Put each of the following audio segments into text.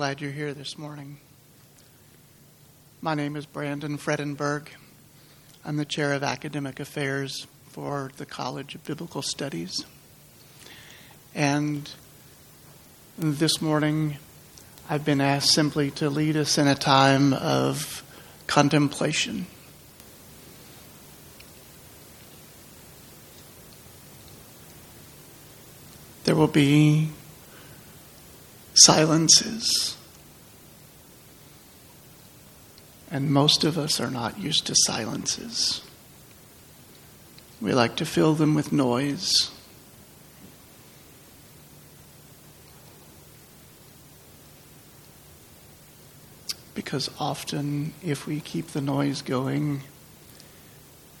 Glad you're here this morning. My name is Brandon Fredenberg. I'm the chair of academic affairs for the College of Biblical Studies. And this morning, I've been asked simply to lead us in a time of contemplation. There will be silences. And most of us are not used to silences. We like to fill them with noise. Because often, if we keep the noise going,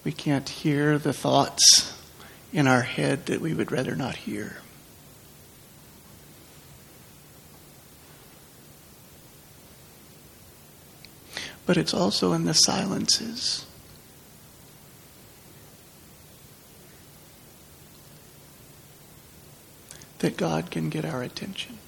we can't hear the thoughts in our head that we would rather not hear. But it's also in the silences. That God can get our attention.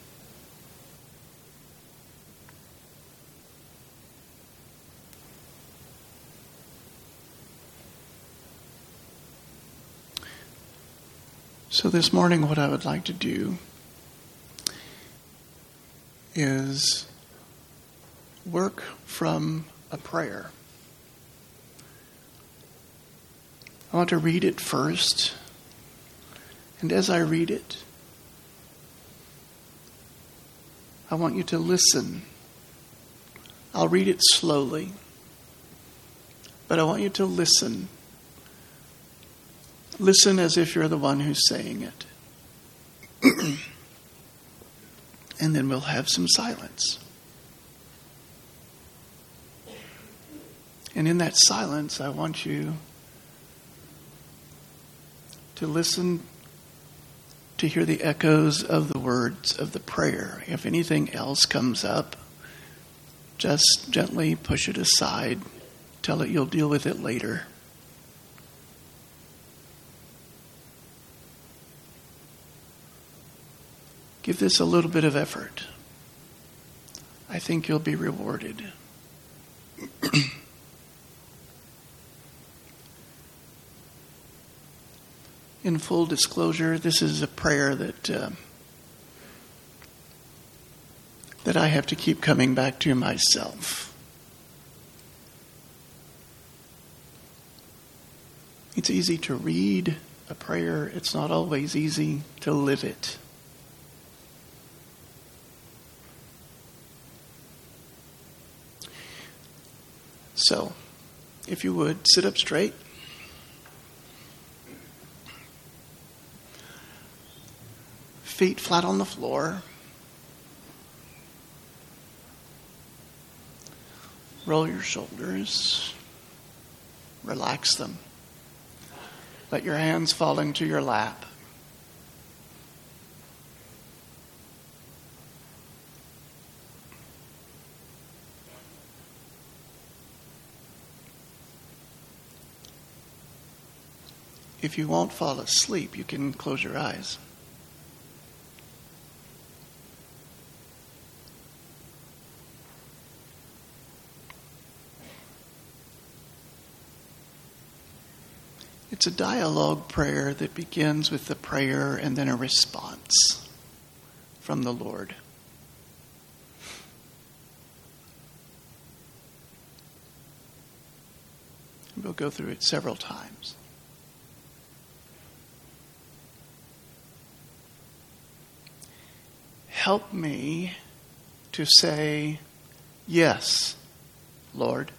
So, this morning, what I would like to do is work from a prayer. I want to read it first. And as I read it, I want you to listen. I'll read it slowly, but I want you to listen. Listen as if you're the one who's saying it. and then we'll have some silence. And in that silence, I want you to listen to hear the echoes of the words of the prayer. If anything else comes up, just gently push it aside. Tell it you'll deal with it later. Give this a little bit of effort. I think you'll be rewarded. in full disclosure, this is a prayer that uh, that I have to keep coming back to myself. It's easy to read a prayer, it's not always easy to live it. So, if you would, sit up straight. Feet flat on the floor. Roll your shoulders. Relax them. Let your hands fall into your lap. If you won't fall asleep, you can close your eyes. It's a dialogue prayer that begins with the prayer and then a response from the Lord. We'll go through it several times. Help me to say, Yes, Lord.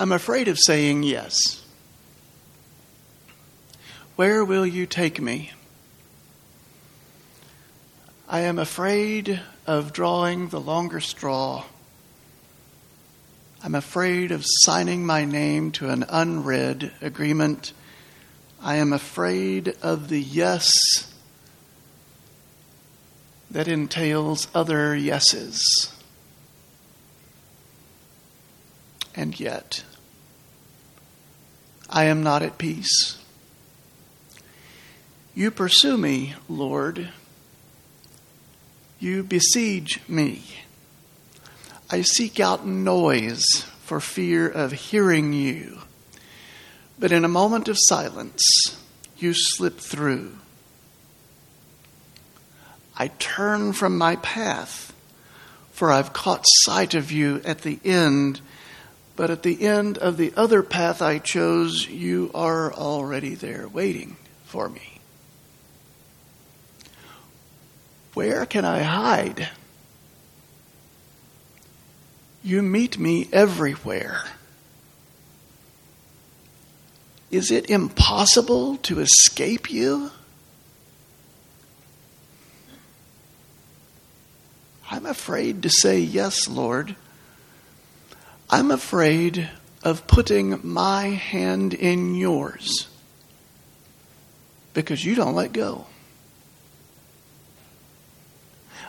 I'm afraid of saying yes. Where will you take me? I am afraid of drawing the longer straw. I'm afraid of signing my name to an unread agreement. I am afraid of the yes that entails other yeses. And yet, I am not at peace. You pursue me, Lord. You besiege me. I seek out noise for fear of hearing you. But in a moment of silence, you slip through. I turn from my path, for I've caught sight of you at the end. But at the end of the other path I chose, you are already there waiting for me. Where can I hide? You meet me everywhere. Is it impossible to escape you? I'm afraid to say yes, Lord. I'm afraid of putting my hand in yours because you don't let go.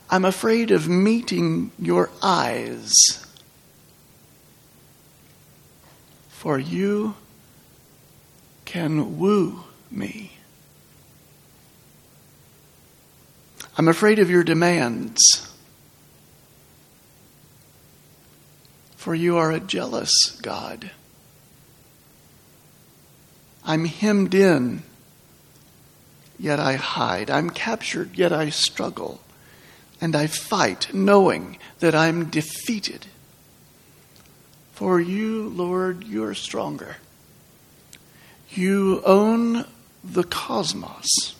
I'm afraid of meeting your eyes for you can woo me. I'm afraid of your demands, for you are a jealous God. I'm hemmed in, yet I hide. I'm captured, yet I struggle. And I fight, knowing that I'm defeated. For you, Lord, you are stronger. You own the cosmos,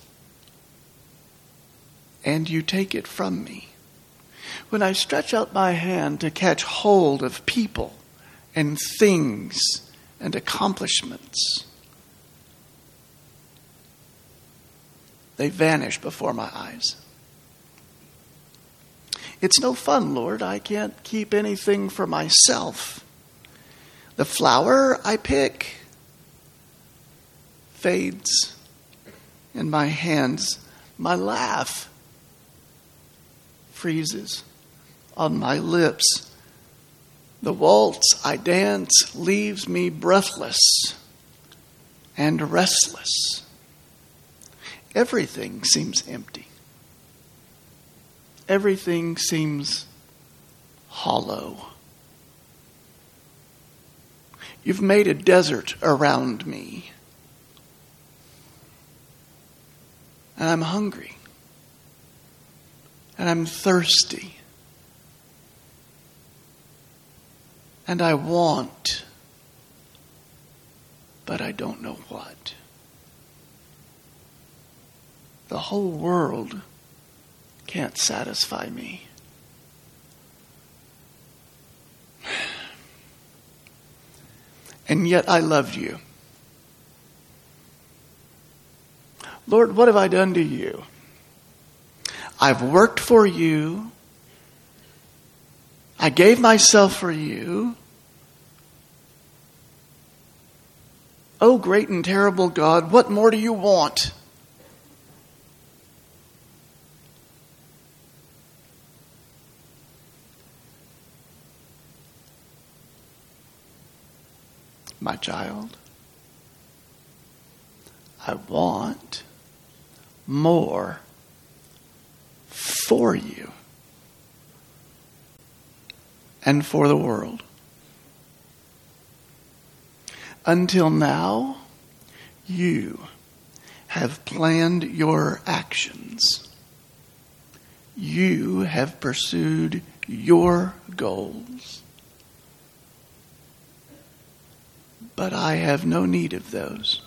and you take it from me. When I stretch out my hand to catch hold of people and things and accomplishments, they vanish before my eyes. It's no fun, Lord. I can't keep anything for myself. The flower I pick fades in my hands. My laugh freezes on my lips. The waltz I dance leaves me breathless and restless. Everything seems empty. Everything seems hollow. You've made a desert around me. And I'm hungry. And I'm thirsty. And I want, but I don't know what. The whole world can't satisfy me. and yet I loved you. Lord, what have I done to you? I've worked for you. I gave myself for you. Oh, great and terrible God, what more do you want? my child. I want more for you and for the world. Until now, you have planned your actions. You have pursued your goals. but I have no need of those.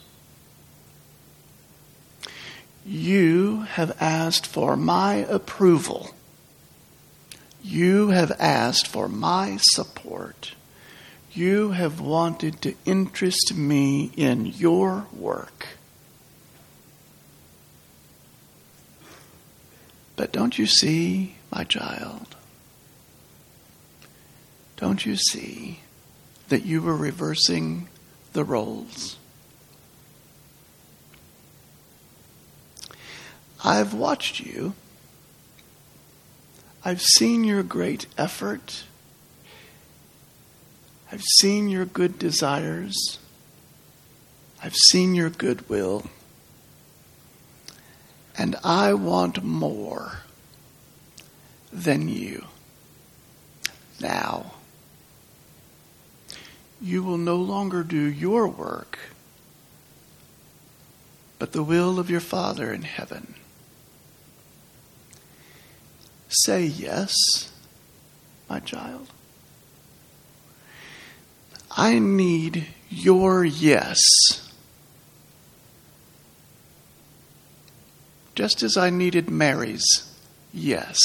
You have asked for my approval. You have asked for my support. You have wanted to interest me in your work. But don't you see, my child? Don't you see that you were reversing the roles? I've watched you. I've seen your great effort. I've seen your good desires. I've seen your goodwill. And I want more than you. Now, you will no longer do your work, but the will of your Father in heaven. Say yes, my child. I need your yes. Just as I needed Mary's yes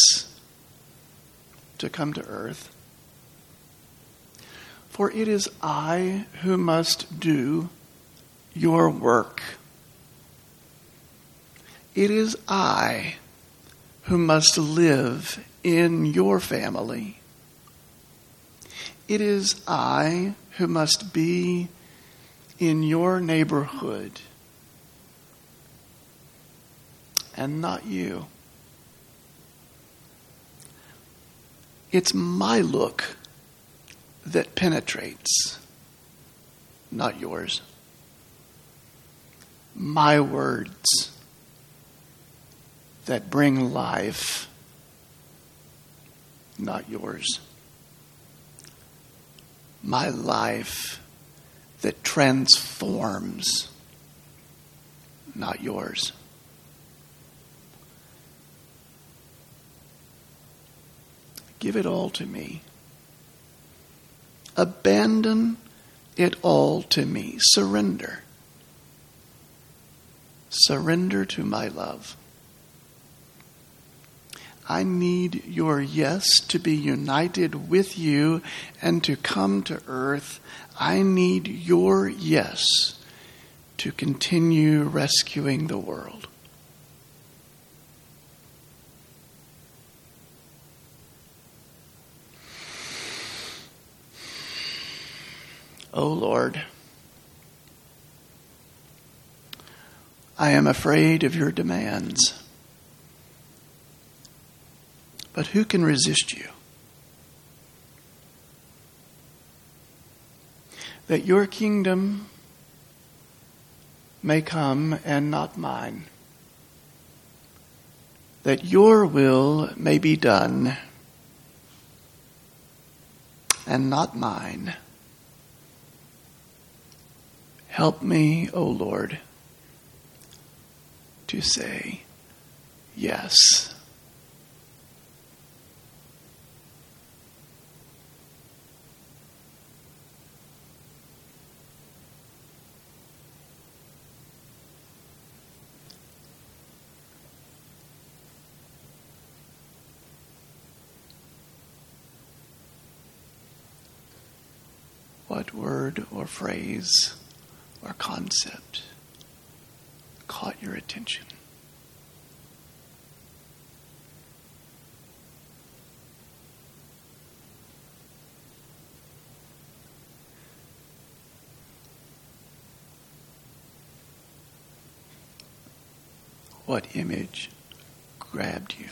to come to earth. For it is I who must do your work. It is I who must live in your family. It is I who must be in your neighborhood and not you. It's my look that penetrates, not yours. My words that bring life, not yours. My life that transforms, not yours. Give it all to me. Abandon it all to me. Surrender. Surrender to my love. I need your yes to be united with you and to come to earth. I need your yes to continue rescuing the world. O oh Lord, I am afraid of your demands. But who can resist you? That your kingdom may come and not mine. That your will may be done and not mine. Help me, O Lord, to say yes. What word or phrase or concept caught your attention? What image grabbed you?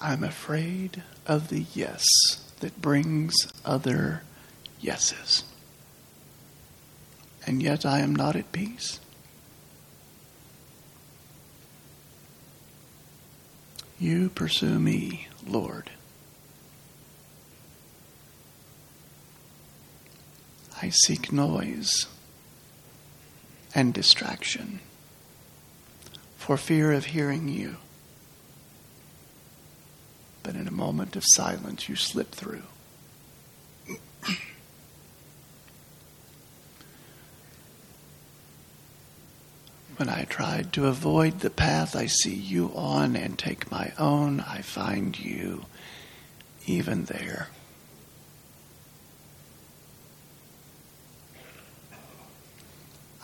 I'm afraid of the yes that brings other yeses. And yet I am not at peace. You pursue me, Lord. I seek noise and distraction for fear of hearing you. But in a moment of silence, you slip through. when I tried to avoid the path I see you on and take my own, I find you even there.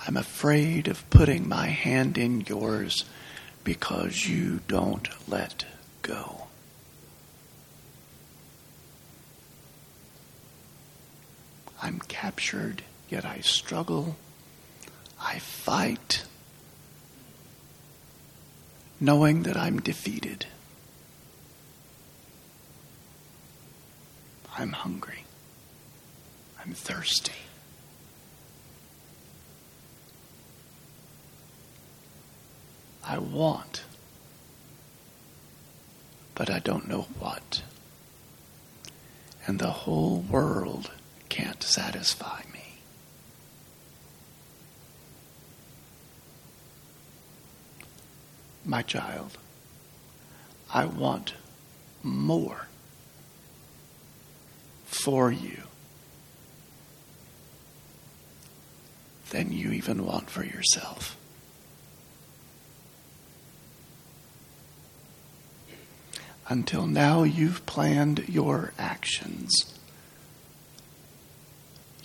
I'm afraid of putting my hand in yours because you don't let go. I'm captured, yet I struggle. I fight, knowing that I'm defeated. I'm hungry. I'm thirsty. I want, but I don't know what. And the whole world can't satisfy me. My child, I want more for you than you even want for yourself. Until now, you've planned your actions.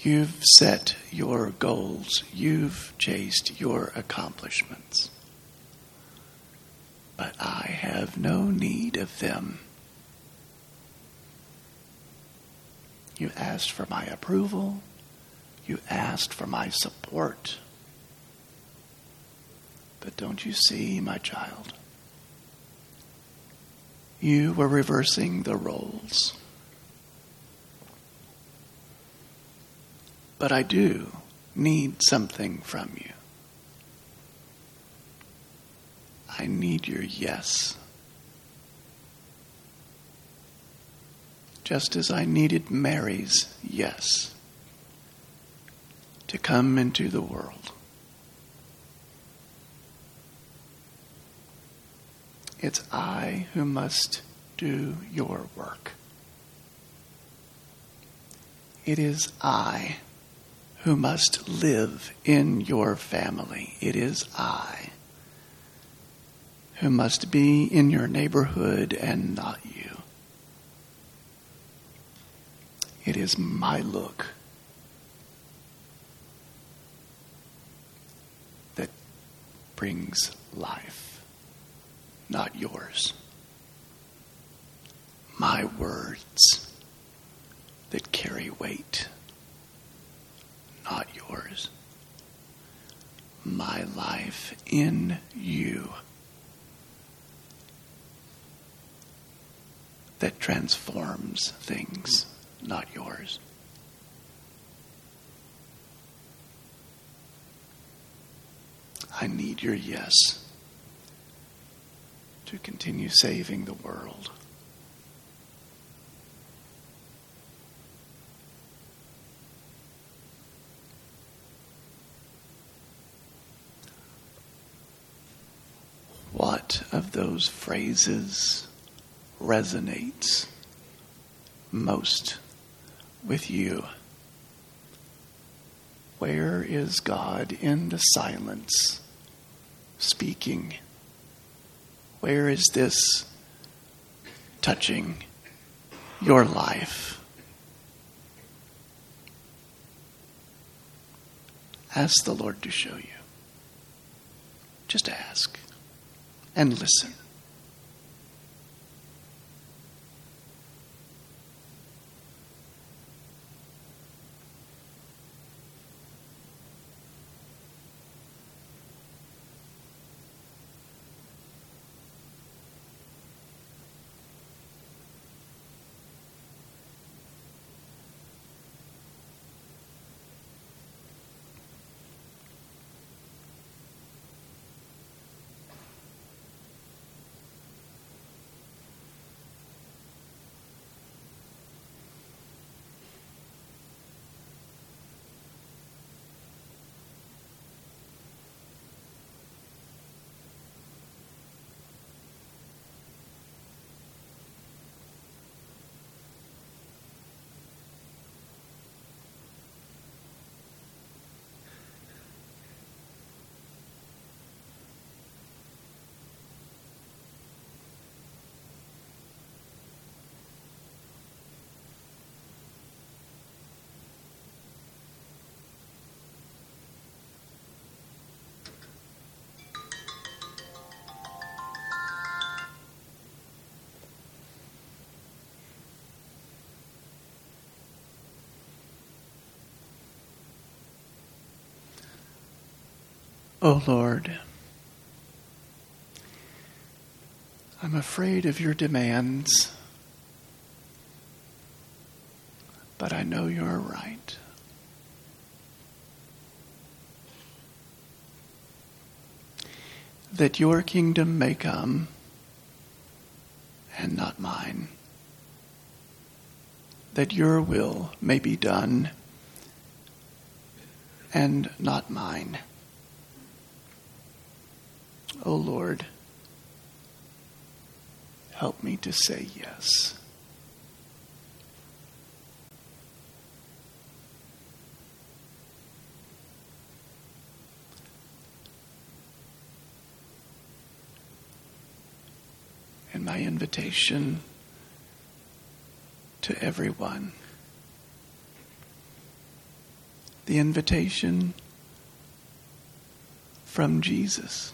You've set your goals. You've chased your accomplishments. But I have no need of them. You asked for my approval. You asked for my support. But don't you see, my child? You were reversing the roles. But I do need something from you. I need your yes. Just as I needed Mary's yes to come into the world. It's I who must do your work. It is I who must live in your family. It is I who must be in your neighborhood and not you. It is my look that brings life not yours. My words that carry weight, not yours. My life in you that transforms things, not yours. I need your yes to continue saving the world. What those phrases resonates most with you? Where is God in the silence speaking? Where is this touching your life? Ask the Lord to show you. Just ask and listen. O Lord, I'm afraid of your demands, but I know you're right. That your kingdom may come and not mine. That your will may be done and not mine. O oh Lord, help me to say yes. And my invitation to everyone. The invitation from Jesus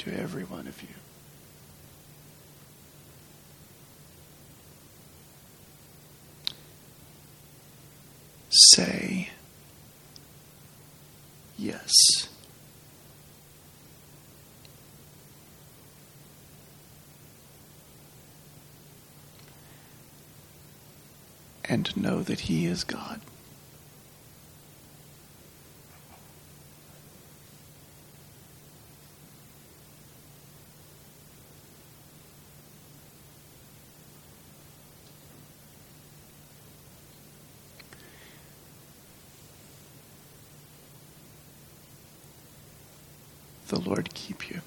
to every one of you. Say yes. And know that He is God. The Lord keep you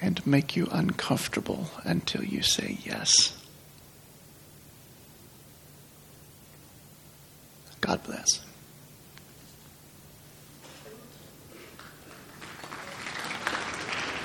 and make you uncomfortable until you say yes. God bless.